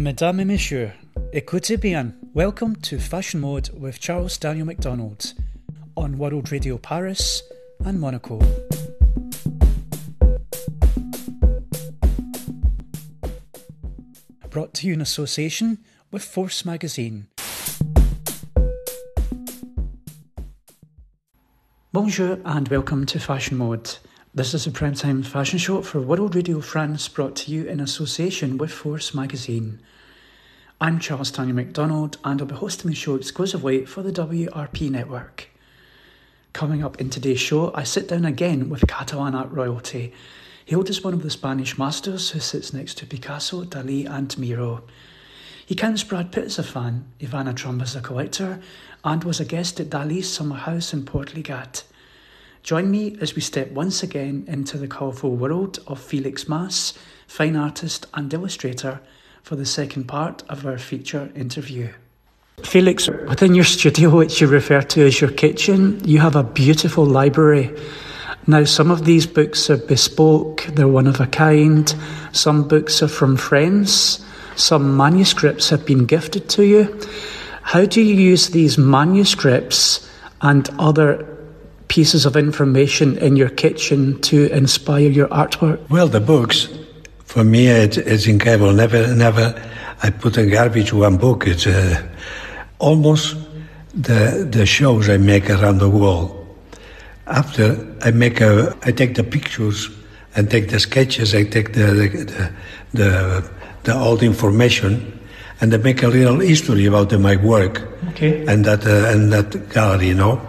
Mesdames et messieurs, écoutez bien. Welcome to Fashion Mode with Charles Daniel McDonald on World Radio Paris and Monaco. Brought to you in association with Force Magazine. Bonjour and welcome to Fashion Mode. This is a primetime fashion show for World Radio France brought to you in association with Force Magazine. I'm Charles Tanya McDonald and I'll be hosting the show exclusively for the WRP network. Coming up in today's show, I sit down again with Catalan art royalty. Hailed as one of the Spanish masters who sits next to Picasso, Dali, and Miro. He counts Brad Pitt as a fan, Ivana Trump as a collector, and was a guest at Dali's summer house in Portlligat. Join me as we step once again into the colourful world of Felix Mas, fine artist and illustrator, for the second part of our feature interview. Felix, within your studio, which you refer to as your kitchen, you have a beautiful library. Now, some of these books are bespoke, they're one of a kind. Some books are from friends, some manuscripts have been gifted to you. How do you use these manuscripts and other pieces of information in your kitchen to inspire your artwork? Well, the books, for me, it, it's incredible. Never, never, I put in garbage one book. It's uh, almost the the shows I make around the world. After I make a, I take the pictures and take the sketches. I take the the the, the, the old information. And I make a little history about my work Okay. and that uh, and that gallery, you know.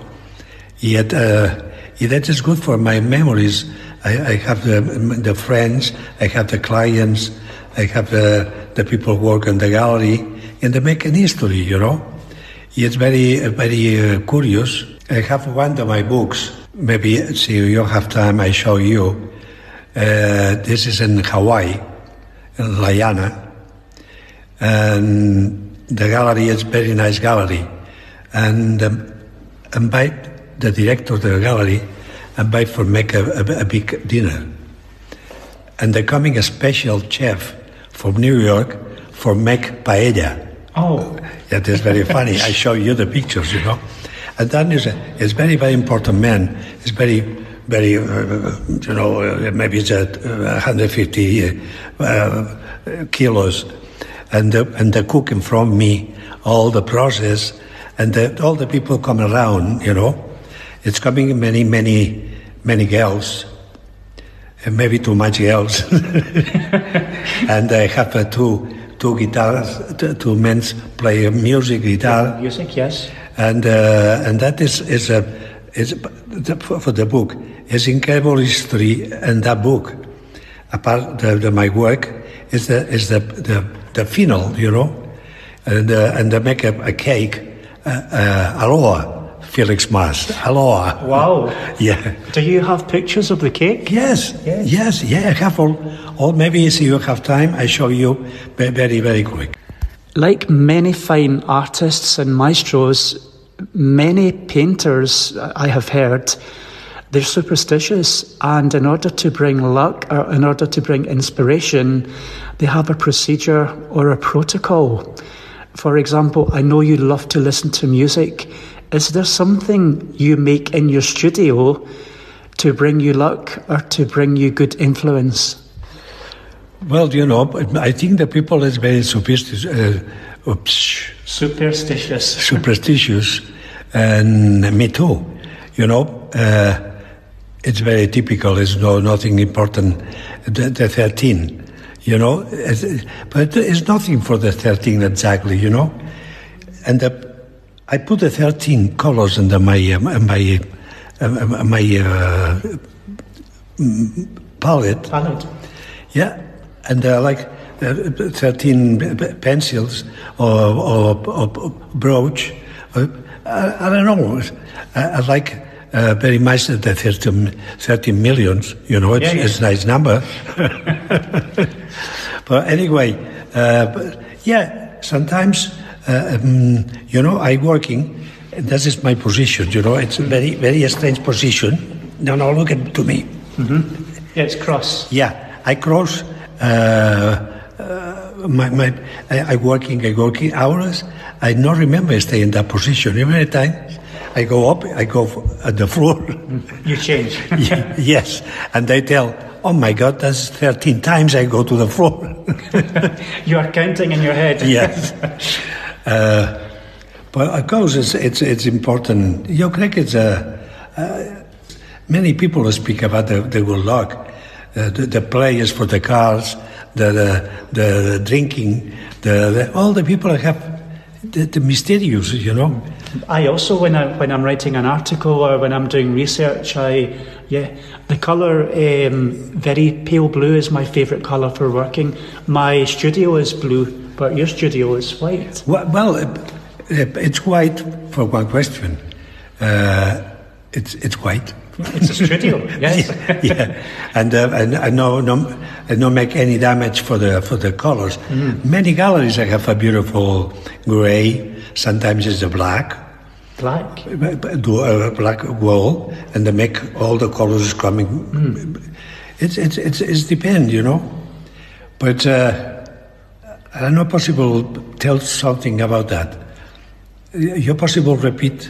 Yet, uh, that is good for my memories. I, I have the, the friends, I have the clients, I have the, the people who work in the gallery, and they make an history, you know. It's very, very uh, curious. I have one of my books. Maybe, see, you have time, I show you. Uh, this is in Hawaii, in Lahaina. And the gallery is very nice gallery. And um, invite the director of the gallery invite for make a, a, a big dinner. And they're coming a special chef from New York for make paella. Oh, That is very funny. I show you the pictures, you know. And then is a is very very important man. He's very very uh, you know uh, maybe it's at uh, 150 uh, kilos, and the, and the cooking from me all the process, and the, all the people come around, you know. It's coming many many many girls, and maybe too much girls, and I have uh, two two guitars, two, two men play music guitar. Music, yes. and uh, and that is is a is the, for the book. Is incredible history and that book apart the, the my work is the is the the, the final you know? And uh, and they make a, a cake uh, uh, aloha Felix Mas Hello. Wow. yeah Do you have pictures of the cake? yes Yes. yes yeah I have all all maybe if you have time I show you very very quick Like many fine artists and maestros, many painters I have heard, they're superstitious, and in order to bring luck or in order to bring inspiration, they have a procedure or a protocol. For example, I know you love to listen to music. Is there something you make in your studio to bring you luck or to bring you good influence? well you know I think the people is very superstitious uh, oops, Superstitious. superstitious, and me too. You know, uh, it's very typical. It's no nothing important. The, the thirteen, you know, it's- but it's nothing for the thirteen exactly. You know, and the, I put the thirteen colors in the, my um, my uh, my uh, mm, palette. Yeah, and uh, like uh, 13 p- p- pencils or, or, or, brooch. Uh, I, I don't know. I, I like uh, very much the 13, 13 millions. You know, it's, Yeah, yeah. it's a nice number. but anyway, uh, but yeah, sometimes, uh, um, you know, I'm working. This is my position. You know, it's a very, very strange position. No, no, look at to me. Yeah, it's cross. Yeah, I cross uh, uh, my, my I, I working I working hours. I don't remember stay in that position. Every time I go up, I go at the floor. You change. yes, and they tell, "Oh my God, that's thirteen times I go to the floor." you are counting in your head. yes. Uh, but of course, it's it's, it's important. Yo creo que a, uh, many people speak about the, the good luck, uh, the, the players for the cars, the the, the, drinking, the, all the people have the, the mysterious, you know. I also, when I when I'm writing an article or when I'm doing research, I yeah, the color um, very pale blue is my favourite color for working. My studio is blue, but your studio is white. Well, well uh, it's white for one question. Uh, it's it's white. It's a studio, yes. yeah, yeah. and uh, and I no no I don't make any damage for the for the colors. Mm. Many galleries I have a beautiful gray. Sometimes it's a black. Black. Do a black wall, and they make all the colors coming. Mm. It's it's it's it's depend, you know. But uh, I don't know possible tell something about that. You possible repeat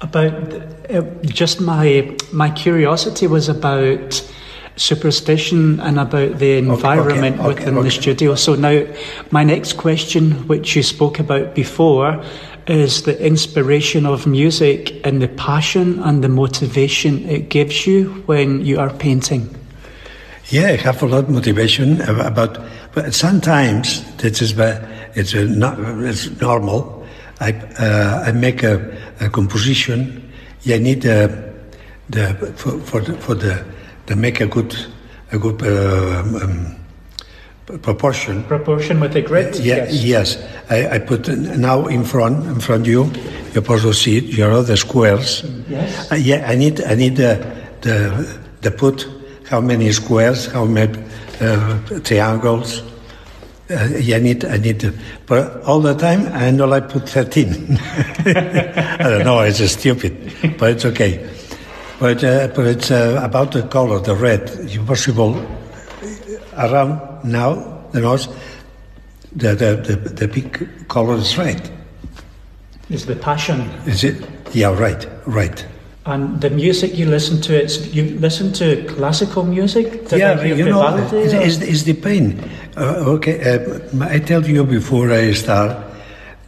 about uh, just my my curiosity was about superstition and about the environment okay, okay, within okay. the studio. So now, my next question, which you spoke about before, is the inspiration of music and the passion and the motivation it gives you when you are painting. Yeah, I have a lot of motivation about, but sometimes this is it's a, not it's normal I, uh, I make a, a composition. I need uh, the for, for the, for the to make a good a good uh, um, proportion. Proportion with the grid. Yeah, yes. yes. I, I put now in front in front of you. You also see it. You know the squares. Yes. Uh, yeah, I need I need the the the put how many squares, how many uh, triangles uh, I need, I need to, but all the time I know I put 13. I don't know, it's stupid, but it's okay. But, uh, but it's uh, about the color, the red. If possible, around now, the nose, the, the, the, the big color is red. Is the passion. Is it? Yeah, right, right. And the music you listen to, it's you listen to classical music. yeah, you know, it's, it's, it's the pain. Uh, okay, uh, I tell you before I start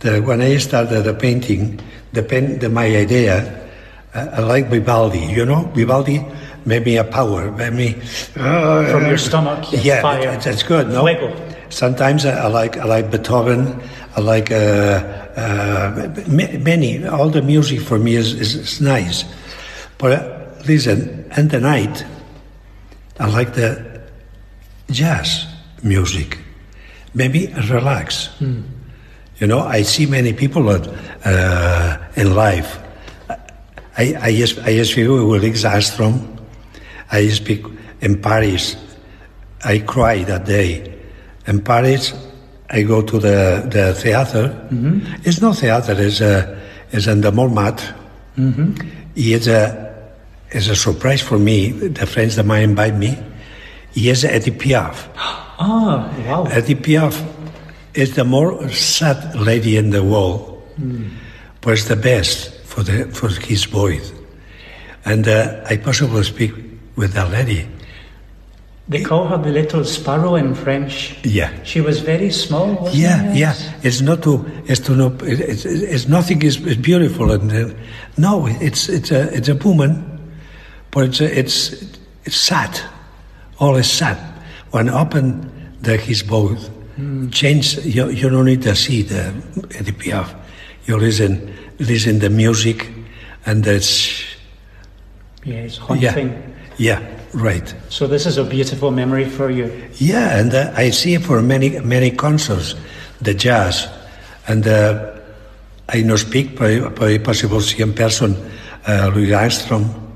that when I started the painting, the pen, the, my idea, uh, I like Vivaldi. You know, Vivaldi made me a power, made me uh, from your stomach. Yeah, fire. that's good. No, Fuego. sometimes I, I, like I like Beethoven. I like uh, uh, many. All the music for me is, is, is nice. But uh, listen, in the night, I like the jazz music. Maybe relax. Mm. You know, I see many people uh, in life. I, I, I speak with Alex Armstrong. I speak in Paris. I cry that day. In Paris, I go to the, the theater. Mm-hmm. It's not theater, it's, a, it's in the Montmartre. Mm-hmm. It's a is a surprise for me. The friends that might invite me. He is Edith Piaf. Ah, wow. Edith Piaf is the more sad lady in the world, mm. but it's the best for the for his voice. And uh, I possibly speak with that lady. They call her the little sparrow in French. Yeah. She was very small. yeah, it? yeah. It's not to. It's to know. It's, it's nothing is, is beautiful and uh, no. It's it's a it's a woman but it's, it's, it's sad. All is sad. When open the, his boat, mm. change, you, you don't need to see the Edith Piaf. You listen, listen the music, and that's... Yeah, it's haunting. Yeah, yeah, right. So this is a beautiful memory for you. Yeah, and uh, I see it for many, many concerts, the jazz, and uh, I know speak, but, but possible see in person uh, Louis Armstrong,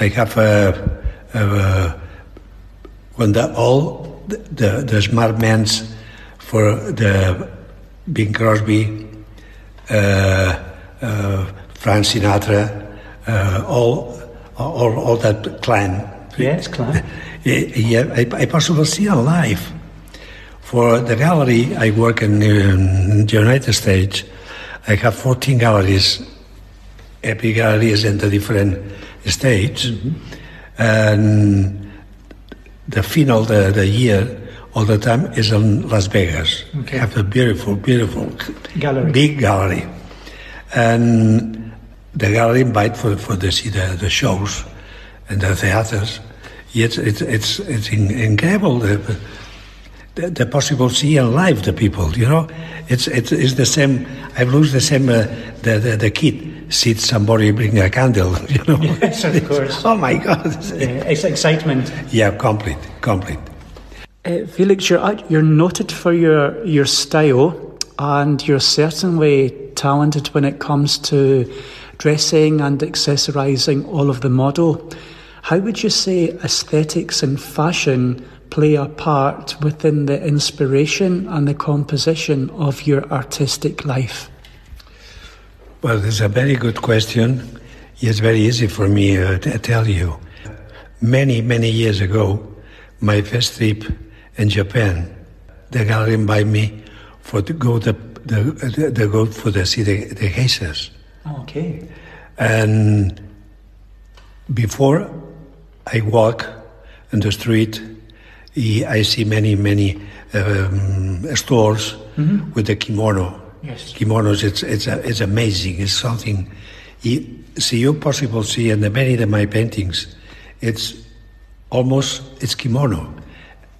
I have a, a, when the all the, the smart men for the Bing Crosby, uh, uh, Frank Sinatra, uh, all, all all that clan. Yes, clan. Yeah, I, I possibly see alive For the gallery, I work in, in the United States. I have 14 galleries, epic galleries in the different states. And the final, the, the year, all the time is in Las Vegas. Okay. have a beautiful, beautiful Gallery. big gallery. And the gallery invite for, for the, see the, the shows and the theaters. It's, it's, it's, it's in- incredible. The, the, the possible see and live the people, you know. It's, it's, it's the same, I've lost the same, uh, the, the, the kid sees somebody bring a candle, you know. Yes, of course. oh my God. Yeah, it's excitement. Yeah, complete, complete. Uh, Felix, you're, out- you're noted for your, your style and you're certainly talented when it comes to dressing and accessorising all of the model. How would you say aesthetics and fashion play a part within the inspiration and the composition of your artistic life? Well, it's a very good question. It's very easy for me uh, to tell you. Many, many years ago, my first trip in Japan, the gallery invited me for to go the the, the, the go for the see the, the geishas. Okay. And before I walk in the street, I I see many, many um, stores with the kimono. Yes. Kimonos, it's, it's, a, it's amazing. It's something. You, see, you possible see in the many of my paintings, it's almost, it's kimono.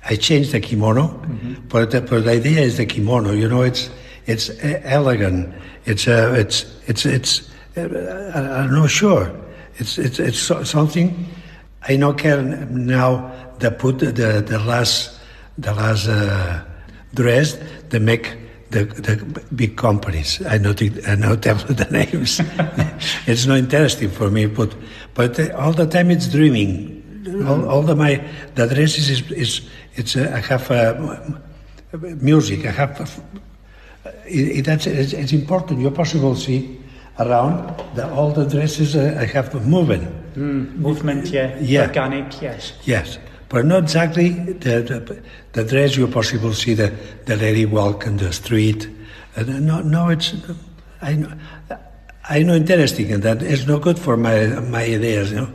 I changed the kimono, but, the, but the idea is the kimono. You know, it's, it's elegant. It's, uh, it's, it's, it's, uh, I- I'm not sure. It's, it's, it's so- something I know can now they put the, the last, the last uh, dress, they make the, the big companies. I the, I know tell the names. it's not interesting for me, but, but uh, all the time it's dreaming. All, all the my, the dresses is, is it's, uh, I have uh, music, I have it, it, that's, it's, it's important. You possible see around the, all the dresses uh, I have moving. Movement, yeah. Yeah. Organic, yes. Yes, but not exactly the, the, the dress you possible see the, the lady walk in the street. Uh, no, no, it's I know, I know interesting and that it's not good for my my ideas. You know.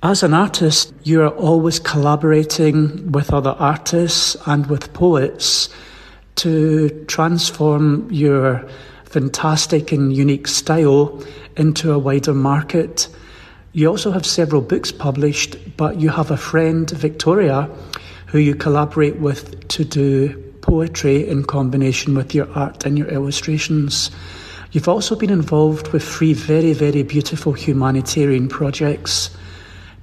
As an artist, you're always collaborating with other artists and with poets to transform your fantastic and unique style into a wider market. You also have several books published, but you have a friend, Victoria, who you collaborate with to do poetry in combination with your art and your illustrations. You've also been involved with three very, very beautiful humanitarian projects.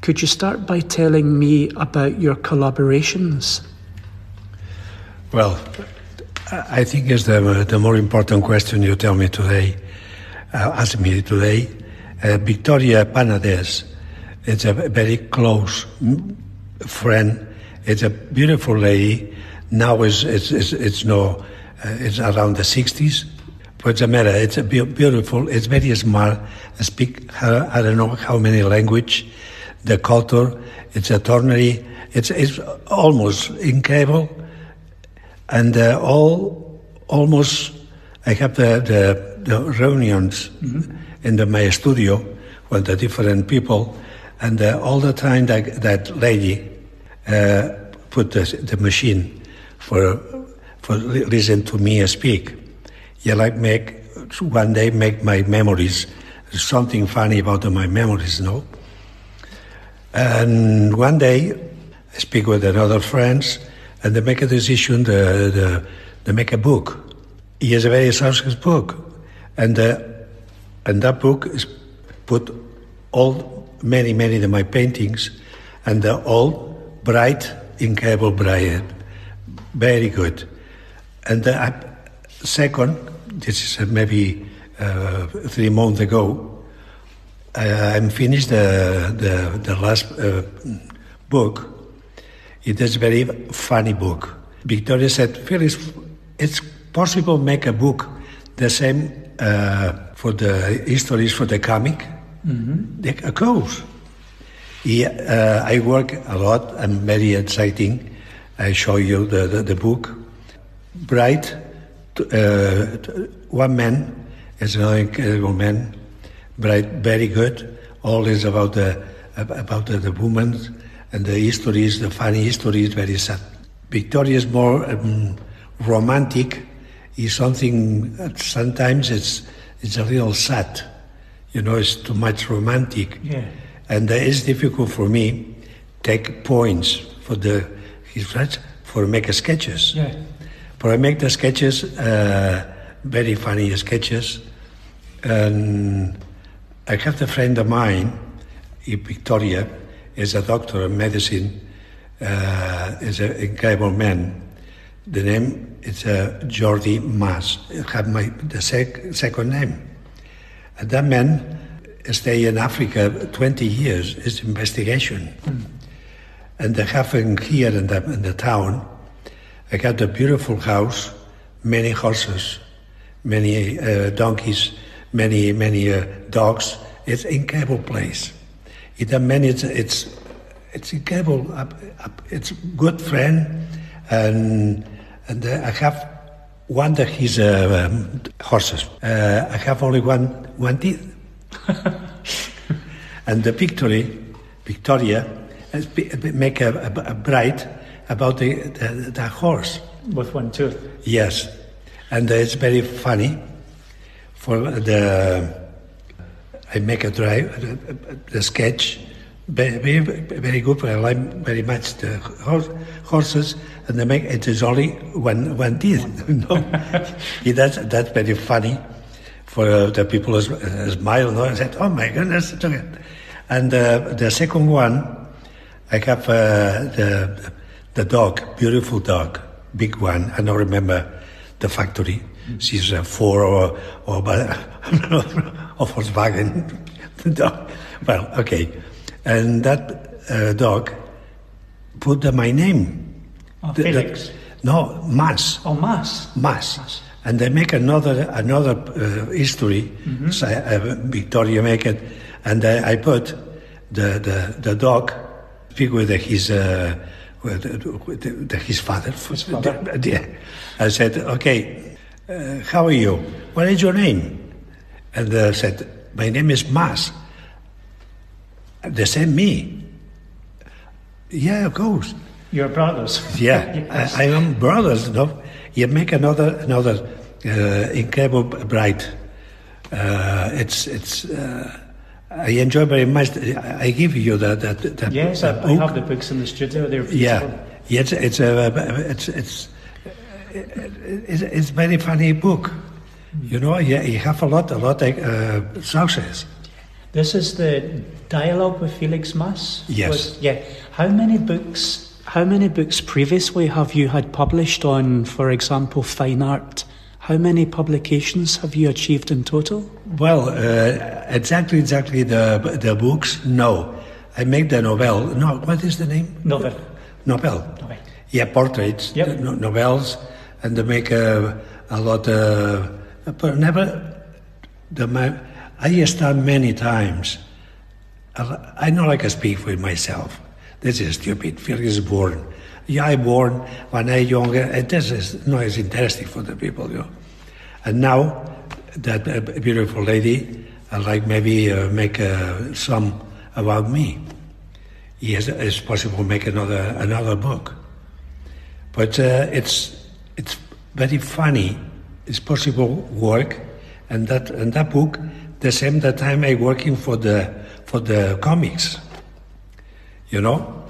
Could you start by telling me about your collaborations? Well, I think is the, the more important question you tell me today, uh, ask me today. Uh, Victoria Panades, it's a very close friend. It's a beautiful lady. Now it's, it's, it's, it's no, uh, it's around the 60s. What's the matter? It's a beautiful, it's very smart. I speak, I don't know how many language, the culture, it's a tonary, it's, it's almost incredible. And uh, all, almost, I have the, the, the reunions mm-hmm. in the, my studio with the different people, and uh, all the time that, that lady uh, put the, the machine for, for listen to me speak yeah, like make one day make my memories something funny about my memories, no? And one day I speak with another friends and they make a decision to make a book. He has a very successful book. And, uh, and that book is put all, many, many of my paintings and they're all bright, incredible bright, very good. And the second, this is maybe uh, three months ago. I, am finished the the, the last uh, book. It is a very funny book. Victoria said, "Felix, it's possible make a book the same uh, for the histories for the comic. Mm-hmm. Of course. Yeah, uh, I work a lot. I'm very exciting. I show you the, the, the book. Bright uh, one man is an incredible man, but very good. All is about the about the, the women and the histories, the funny histories, very sad. Victoria is more um, romantic. Is something sometimes it's it's a little sad. You know, it's too much romantic. Yeah. And uh, it's difficult for me take points for the his for make sketches. Yeah. But I make the sketches, uh, very funny sketches. And I have a friend of mine in Victoria, is a doctor of medicine, uh, is an incredible man. The name is uh, Jordi Mas. I have my the sec, second name. And that man stay in Africa 20 years, is investigation. Mm. And they have him here in the, in the town, I got a beautiful house, many horses, many uh, donkeys, many many uh, dogs. It's incredible place. It I mean, it's it's it's incredible. It's good friend, and and uh, I have one that his uh, um, horses. Uh, I have only one one teeth, and the victory, Victoria, make a, a, a bride about the, the, the horse. With one tooth? Yes. And it's very funny. For the, I make a drive, the sketch, very, very good. I like very much the horse, horses, and they make it is only one one teeth. no, yeah, that's that's very funny for uh, the people who uh, smile. No, I said, "Oh my goodness!" And uh, the second one, I have uh, the the dog, beautiful dog, big one. I don't remember the factory. She's a Ford or or, or Volkswagen dog. Well, okay, and that uh, dog put uh, my name. Oh, the, Felix. The, no, Mas. Oh, Mas. Mas. Mas. And they make another another uh, history. Mm-hmm. So, uh, Victoria make it, and I, I put the the the dog speak with his uh, his father. His father. Yeah. I said, okay, uh, how are you? What is your name? And I uh, said, my name is Mas. The same me. Yeah, of course. Your brothers. Yeah, yes. I, I am brothers. No, you make another another uh, incredible bright. Uh, it's it's. Uh, I enjoy very much. I give you that that. that yes, that I, I have the books in the studio. They're beautiful. Yeah, yeah it's it's a it's it's it's, it's very funny book. You know, you, you have a lot a lot of uh, success. This is the dialogue with Felix Mas. Yes. Was- yeah. How many books? How many books previously have you had published on, for example, fine art? How many publications have you achieved in total? Well, uh, exactly, exactly the the books. No, I make the novel. No, what is the name? Novel. Novel. Novel. Yeah, portraits, Yep. no, novels, and they make a, a lot. of. but never. The I start many times. I, know I can speak with myself. This is stupid. Felix is born. Yeah, I born when I younger. And this is no, it's interesting for the people, you know. And now that uh, beautiful lady, I like maybe uh, make uh, some about me. Yes, it's possible make another another book. But uh, it's it's very funny. It's possible work, and that and that book, the same that time I working for the for the comics. You know,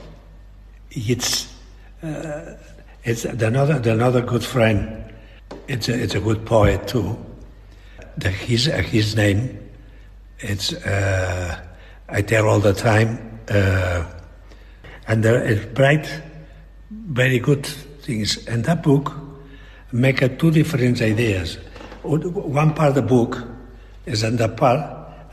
it's uh, it's another another good friend. It's a, it's a good poet too. The, his uh, his name, it's uh, I tell all the time, uh, and there is bright, very good things. And that book make a two different ideas. One part of the book is in the part,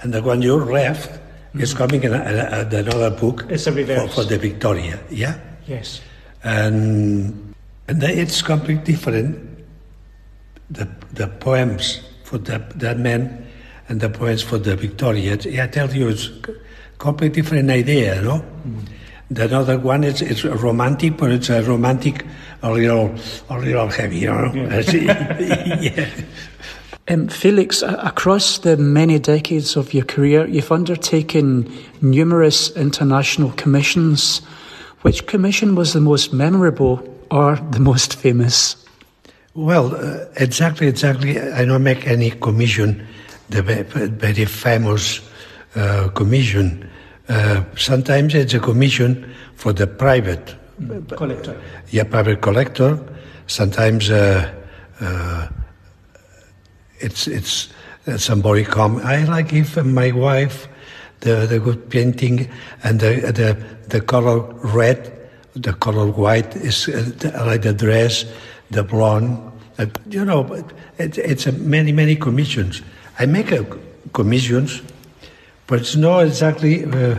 and the one you left is mm-hmm. coming in, a, a, another book. It's a reverse. for, for the Victoria. Yeah Yes. and and it's completely different. The the poems for that that man and the poems for the Victoria. I tell you, it's completely different idea, no. The other one is it's romantic, but it's a romantic, a little, a little heavy, you know. yeah. Um, Felix, across the many decades of your career, you've undertaken numerous international commissions. Which commission was the most memorable or the most famous? Well, uh, exactly, exactly. I don't make any commission, the very famous uh, commission. Uh, sometimes it's a commission for the private, Collector. yeah, private collector. Sometimes uh, uh, it's it's uh, somebody come. I like give my wife the the good painting and the the the color red, the color white is uh, like the dress, the blonde. Uh, you know, it, it's a many many commissions. I make a commissions, but it's not exactly. Uh,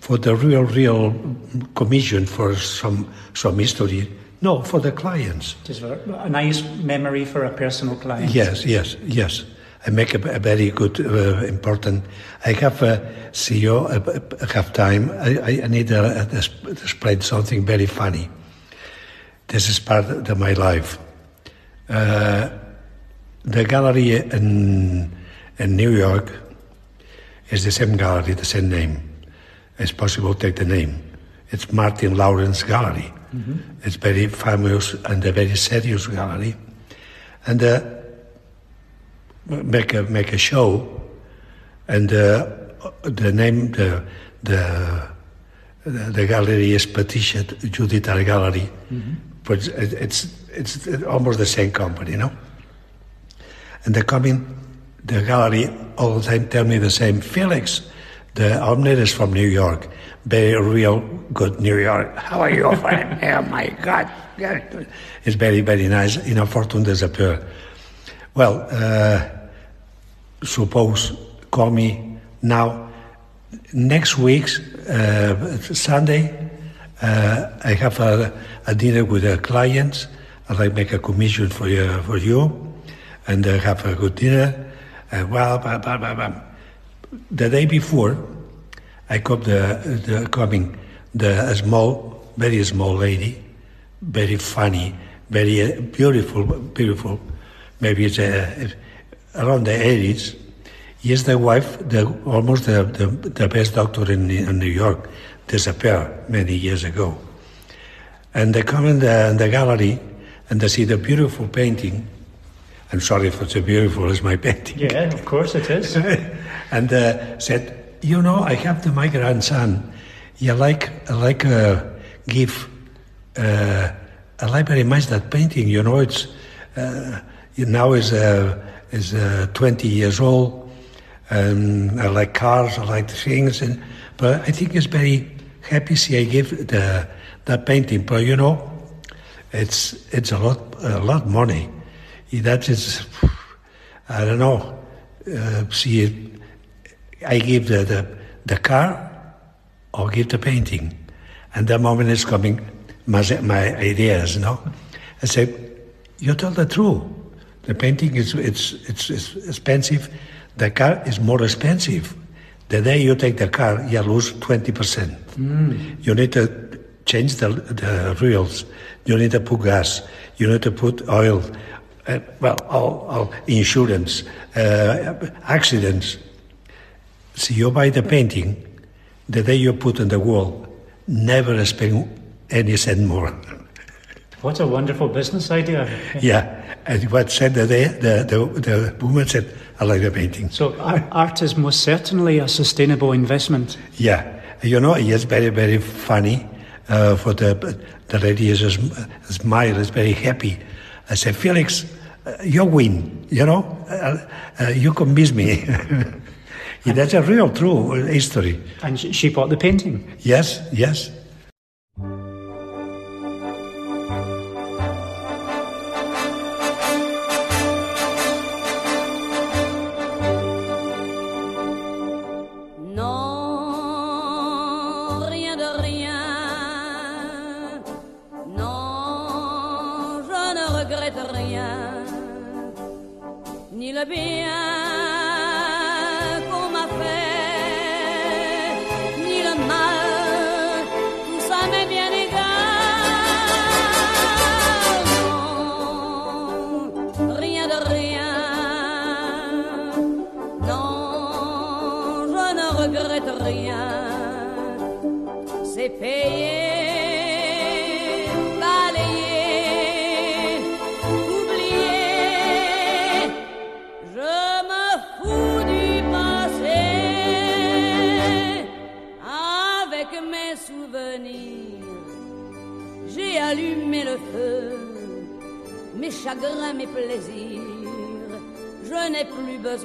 for the real, real commission for some some history. No, for the clients. Just a nice memory for a personal client. Yes, yes, yes. I make a, a very good, uh, important. I have a CEO. I, I have time. I, I- need to to explain something very funny. This is part of my life. Uh, the gallery in in New York is the same gallery, the same name. It's possible to take the name. It's Martin Lawrence Gallery. It's very famous and a very serious gallery. And uh, make a make a show, and uh, the name the the the gallery is Petition Judith Art Gallery, but it- it's it's almost the same company, you know. And they come in the gallery all the time tell me the same. Felix, the owner is from New York. Very real good New York. How are you, friend? oh my God. It's very, very nice. In a fortune disappear. Well, uh, suppose call me now. Next week, uh, Sunday, uh, I have a, a dinner with a client. I like make a commission for you, for you, and uh, have a good dinner. Uh, well, blah, blah, blah, the day before, I got the the coming the a small, very small lady, very funny, very uh, beautiful, beautiful. Maybe it's uh, around the eighties. Yes, the wife, the almost the, the, the best doctor in, in New York, disappeared many years ago. And they come in the, in the gallery and they see the beautiful painting. I'm sorry if it's beautiful as my painting. Yeah, of course it is. and uh, said, you know, I have to my grandson. You like, I like uh, give. Uh, I like very much that painting. You know, it's uh, now is uh, is uh, 20 years old. And I like cars. I like things, and but I think it's very happy. See, I give the that painting, but you know, it's it's a lot a lot money. That is, I don't know. Uh, see, I give the, the the car or give the painting, and the moment is coming my my ideas. You know, I say, you tell the truth. The painting is it's it's, it's expensive. The car is more expensive. The day you take the car, you lose twenty percent. Mm. You need to change the, the wheels. You need to put gas. You need to put oil. Uh, well, all, all insurance, uh, accidents. So you buy the painting, the day you put on the wall, never spend any cent more. What a wonderful business idea. yeah. And what said the, the, the, the woman said, I like the painting. So art is most certainly a sustainable investment. Yeah. You know, it's very, very funny uh, for the the lady is a smile, is very happy. I said, Felix, uh, you win, you know, uh, uh you convince me. That's a real true history. And she bought the painting? Yes, yes.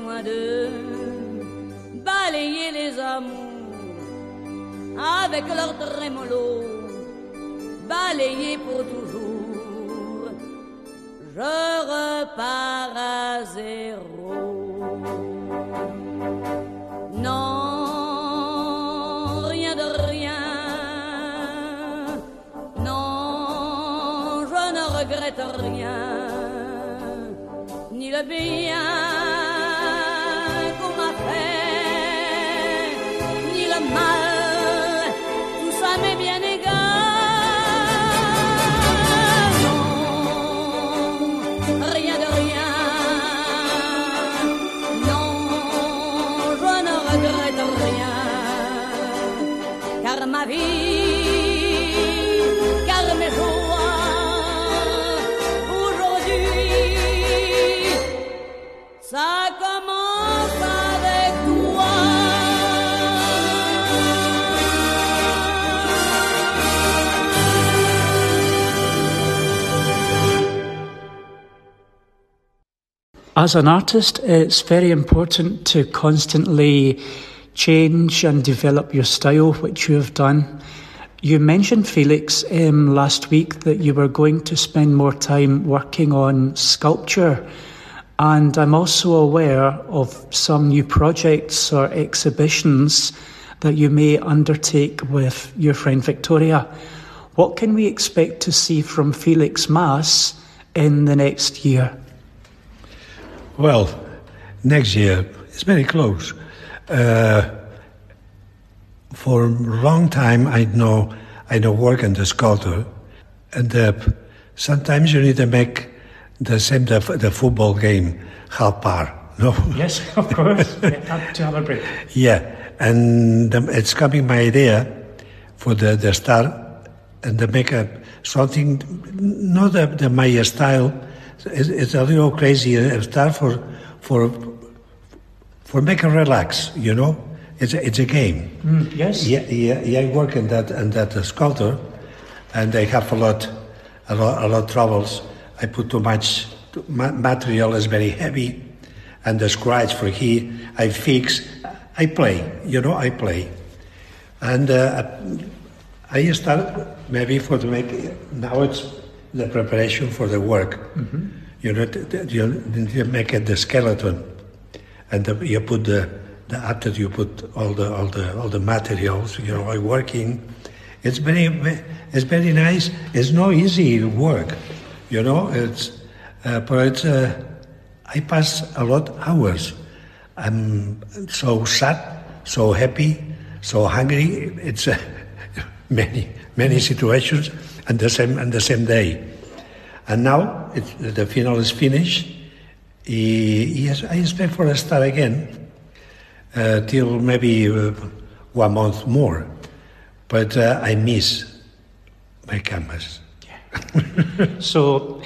loin d'eux, balayer les amours avec leur trémolo, balayer pour toujours. Je repars à zéro. Non, rien de rien. Non, je ne regrette rien. Ni le pays As an artist, it's very important to constantly change and develop your style, which you have done. You mentioned, Felix, um, last week that you were going to spend more time working on sculpture. And I'm also aware of some new projects or exhibitions that you may undertake with your friend Victoria. What can we expect to see from Felix Mas in the next year? Well, next year it's very close. Uh, for a long time, I know I know work in the sculptor, and uh, sometimes you need to make the same the, the football game half par. No. Yes, of course. to have a break. Yeah, and it's coming my idea for the, the star and the makeup something not the, the my style it's, it's a little crazy uh, star for for for make a relax you know it's a, it's a game Mm, yes. yeah, yeah, yeah, I work in that in that uh, sculptor, and I have a lot, a lot, a lot of troubles. I put too much too, ma- material is very heavy, and the scratch for he I fix. I play, you know, I play, and uh, I start maybe for the make. Now it's the preparation for the work. You know, you, you make it the skeleton, and the, you put the the after you put all the all the all the materials. You know, I working. It's very it's very nice. It's no easy work. You know, it's uh, but it's. Uh, I pass a lot hours. I'm so sad, so happy, so hungry. It's uh, many many situations and the same and the same day. And now it's, the final is finished. Yes, I expect for a start again uh, till maybe uh, one month more. But uh, I miss my canvas. So,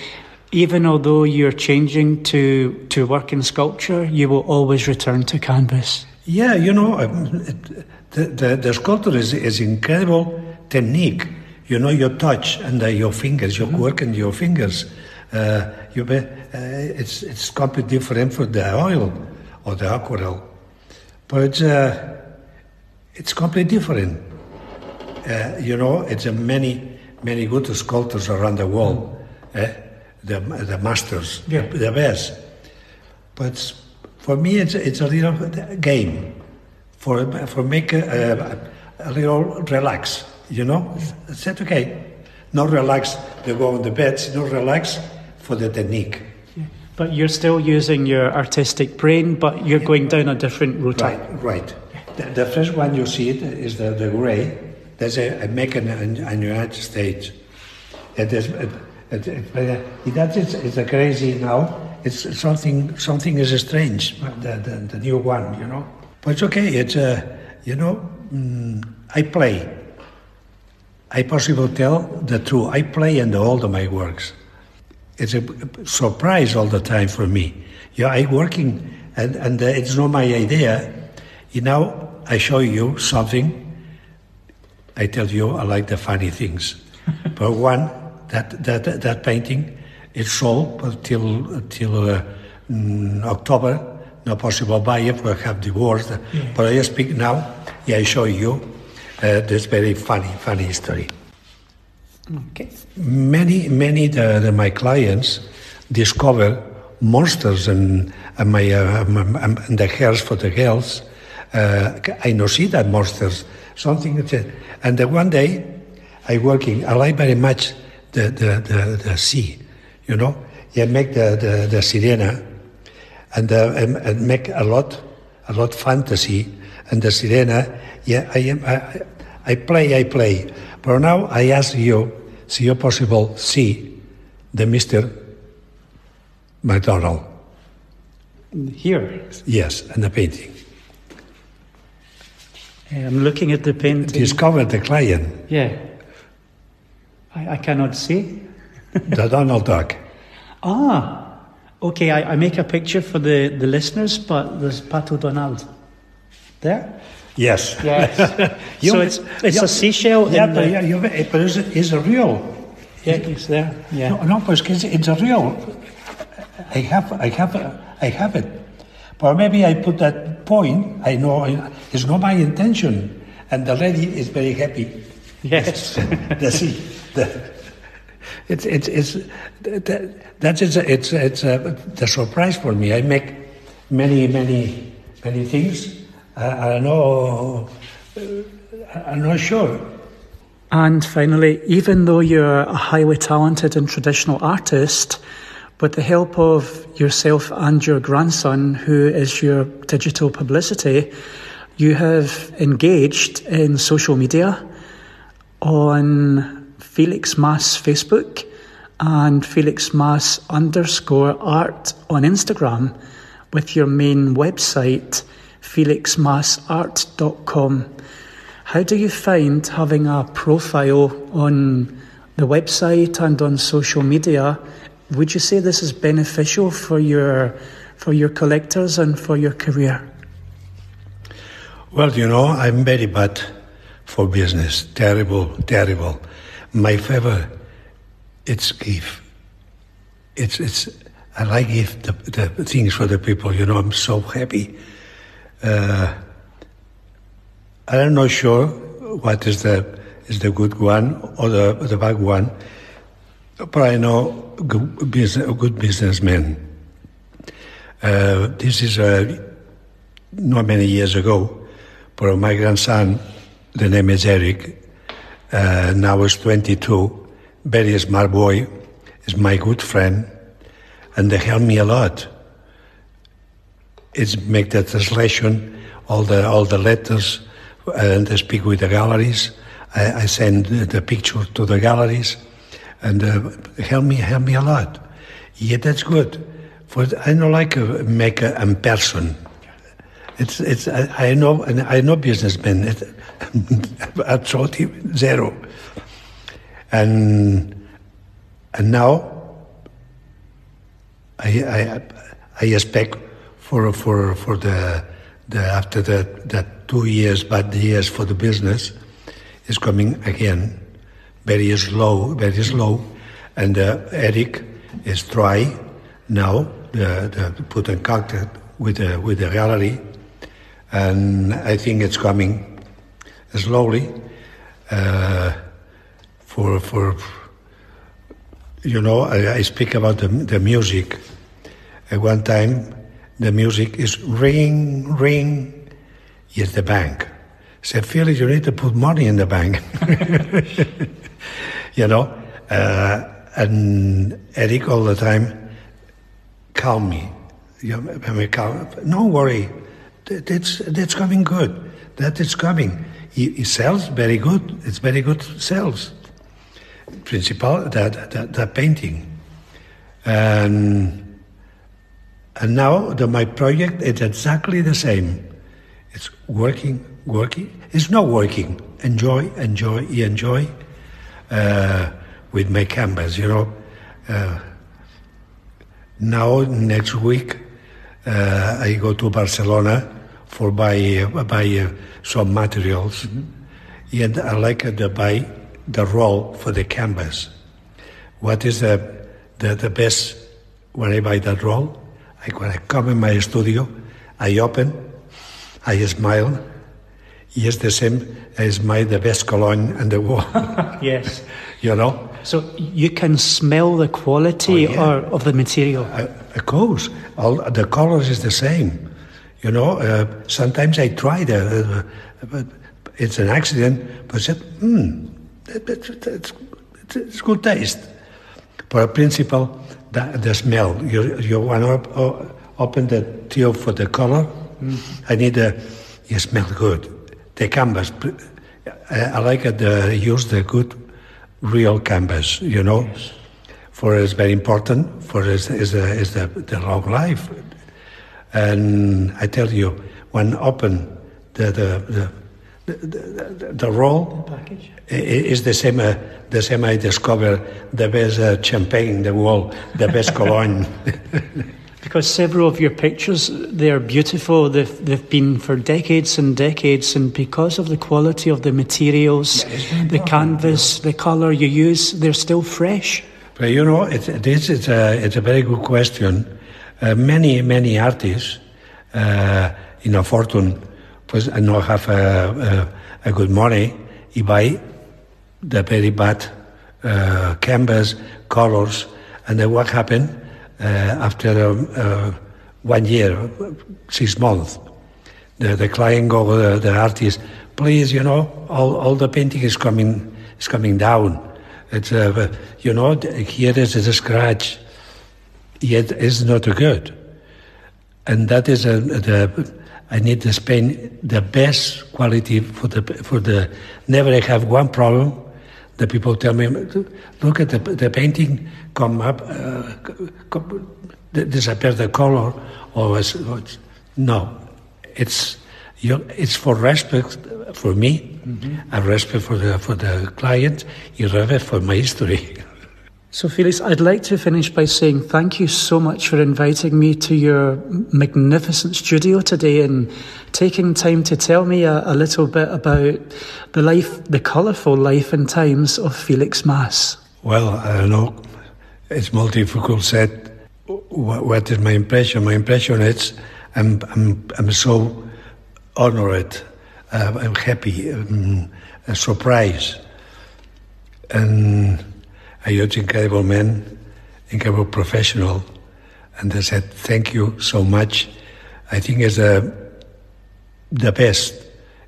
even although you're changing to, to work in sculpture, you will always return to canvas. Yeah, you know, um, it, the, the, the sculpture is, is incredible technique. You know, your touch and uh, your fingers, your work and your fingers. Uh, you be, uh, it's, it's completely different for the oil or the aquarelle. But uh, it's completely different. Uh, you know, it's a many, many good sculptors around the world. eh? The, the masters, Yeah. the, the best. But for me, it's, it's a little game for for make a, a, a little relax. You know, I said okay, not relax to go on the bed, not relax for the technique. But you're still using your artistic brain, but you're going down a different route. Right, right. The, the first one you see it is the, the gray. There's a, a in, in United States. It is. It, it, it, uh, that is it's a crazy now. It's something. Something is strange. The, the, the new one, you know. But it's okay. It's uh, you know. Mm, I play. I possibly tell the truth. I play in all of my works. It's a surprise all the time for me. Yeah, I working, and and uh, it's not my idea. You know, I show you something. I tell you I like the funny things, but one that that that painting, it's sold until till uh, mm, October. Not possible buy it. We have divorced, but I speak now. Yeah, I show you uh, this very funny funny story Okay. many many the, the, my clients discover monsters and, and my uh, and the hairs for the girls. Uh, I no see that monsters something that, uh, and the one day I working I like very much the the, the, the sea, you know. I make the the, the sirena, and, uh, and and make a lot a lot fantasy and the sirena. Yeah, I am I, I play I play. But now I ask you, see you possible see the Mister McDonald. Here, Yes, and the painting. I'm looking at the painting. Discover the client, Yeah. I, I cannot see. the Donald Duck. Ah, okay. I, I make a picture for the, the listeners, but there's Pato Donald. There? Yes. Yes. So it's it's a seashell. Yeah, but the, yeah, but it's, it's a real. yeah, it's there. Yeah. No, no, but it's, it's a real. I have, I have, I have it. But maybe I put that point. I know it's not my intention, and the lady is very happy. Yes. the sea. The, it's it's it's that, that is it's it's a, the surprise for me. I make many many many things. I, know. I'm not sure. And finally, even though you're a highly talented and traditional artist, with the help of yourself and your grandson, who is your digital publicity, you have engaged in social media on Felix Mas Facebook and Felix Mas underscore art on Instagram with your main website, felixmassart.com. How do you find having a profile on the website and on social media? Would you say this is beneficial for your for your collectors and for your career? Well, you know, I'm very bad for business. Terrible, terrible. My favorite, it's give. It's it's. I like give the, the things for the people. You know, I'm so happy. Uh, I'm not sure what is the is the good one or the the bad one, but I know good business, good businessman. Uh, this is uh, not many years ago, but my grandson, the name is Eric, uh, now is 22, very smart boy, is my good friend, and they help me a lot. It's make the translation, all the all the letters, and I speak with the galleries. I, I send the picture to the galleries, and uh, help me help me a lot. Yeah, that's good. For I don't like to make a, a person. It's it's I, I know and I know businessmen. It, absolutely zero. And and now I I I expect for for for the the after the that two years bad years for the business is coming again very slow very slow. And uh, Eric is try now the, the put in contact with the with the gallery and I think it's coming slowly uh, for for you know I, I speak about the, the music. At one time the music is ring ring yes the bank. Say Felix you need to put money in the bank. You know uh, and Eric all the time calm me. You know, calm, don't worry. That's that's coming good. That is coming. He, sells very good. It's very good sales. Principal that that, that painting, and and now the, my project is exactly the same. It's working, working. It's not working. Enjoy, enjoy, enjoy. Uh, with my canvas, you know. Uh, now next week uh, I go to Barcelona for buy buy uh, some materials, mm-hmm. and I like to buy the roll for the canvas. What is the the, the best when I buy that roll? I, when I come in my studio, I open, I smile. Yes, the same as my the best cologne in the world. yes, you know. So you can smell the quality oh, yeah. or, of the material. Uh, of course, all the colors is the same. You know, uh, sometimes I try the, uh, it's an accident, but said, hmm, it's, it's good taste. But a principle, the, the smell, you, you want to open the tube for the color, mm. I need a, you smell good. The canvas, I, I like it, uh, use the good real canvas, you know. Yes. For it's very important for is, is, the, is the, the long life. And I tell you, when open the the the, the, the, the roll is the same. Uh, the same I discover the best uh, champagne in the world, the best cologne. because several of your pictures they are beautiful. They've they've been for decades and decades, and because of the quality of the materials, yeah, the canvas, the color you use, they're still fresh. But you know, it, this is a, it's a very good question uh, many, many artists uh, in a fortune pues, not have a, a, a, good money, he buy the very bad uh, canvas, colors, and then what happened uh, after um, uh, one year, six months, the, the client go the, the artist, please, you know, all, all the painting is coming is coming down. It's uh, you know here is a scratch yet is not good. And that is a, the, I need to spend the best quality for the, for the, never have one problem. The people tell me, look at the, the painting, come up, uh, come, disappear the color, or it's, no, it's, You, it's for respect for me, mm-hmm. and respect for the for the client. You respect for my history. So, Felix, I'd like to finish by saying thank you so much for inviting me to your magnificent studio today and taking time to tell me a, a little bit about the life, the colourful life and times of Felix Mas. Well, I don't know. It's difficult said. What, what is my impression? My impression is I'm, I'm, I'm so honored, uh, I'm happy, I'm surprised. And a huge, incredible man, incredible professional. And I said, thank you so much. I think it's a, the best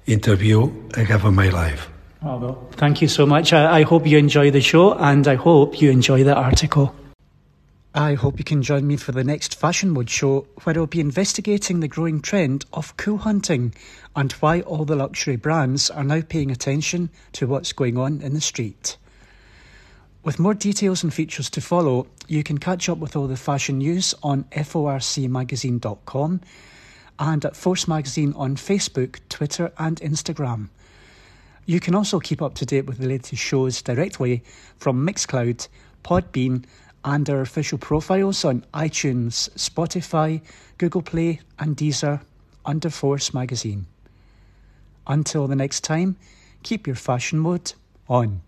interview I have in my life. Oh, well, thank you so much. I, I hope you enjoy the show and I hope you enjoy the article. I hope you can join me for the next Fashion Mode show, where I'll be investigating the growing trend of cool hunting and why all the luxury brands are now paying attention to what's going on in the street. With more details and features to follow, you can catch up with all the fashion news on forcmagazine.com and at Force Magazine on Facebook, Twitter, and Instagram. You can also keep up to date with the latest shows directly from Mixcloud, Podbean, and our official profiles on iTunes, Spotify, Google Play, and Deezer under Force Magazine. Until the next time, keep your fashion mode on.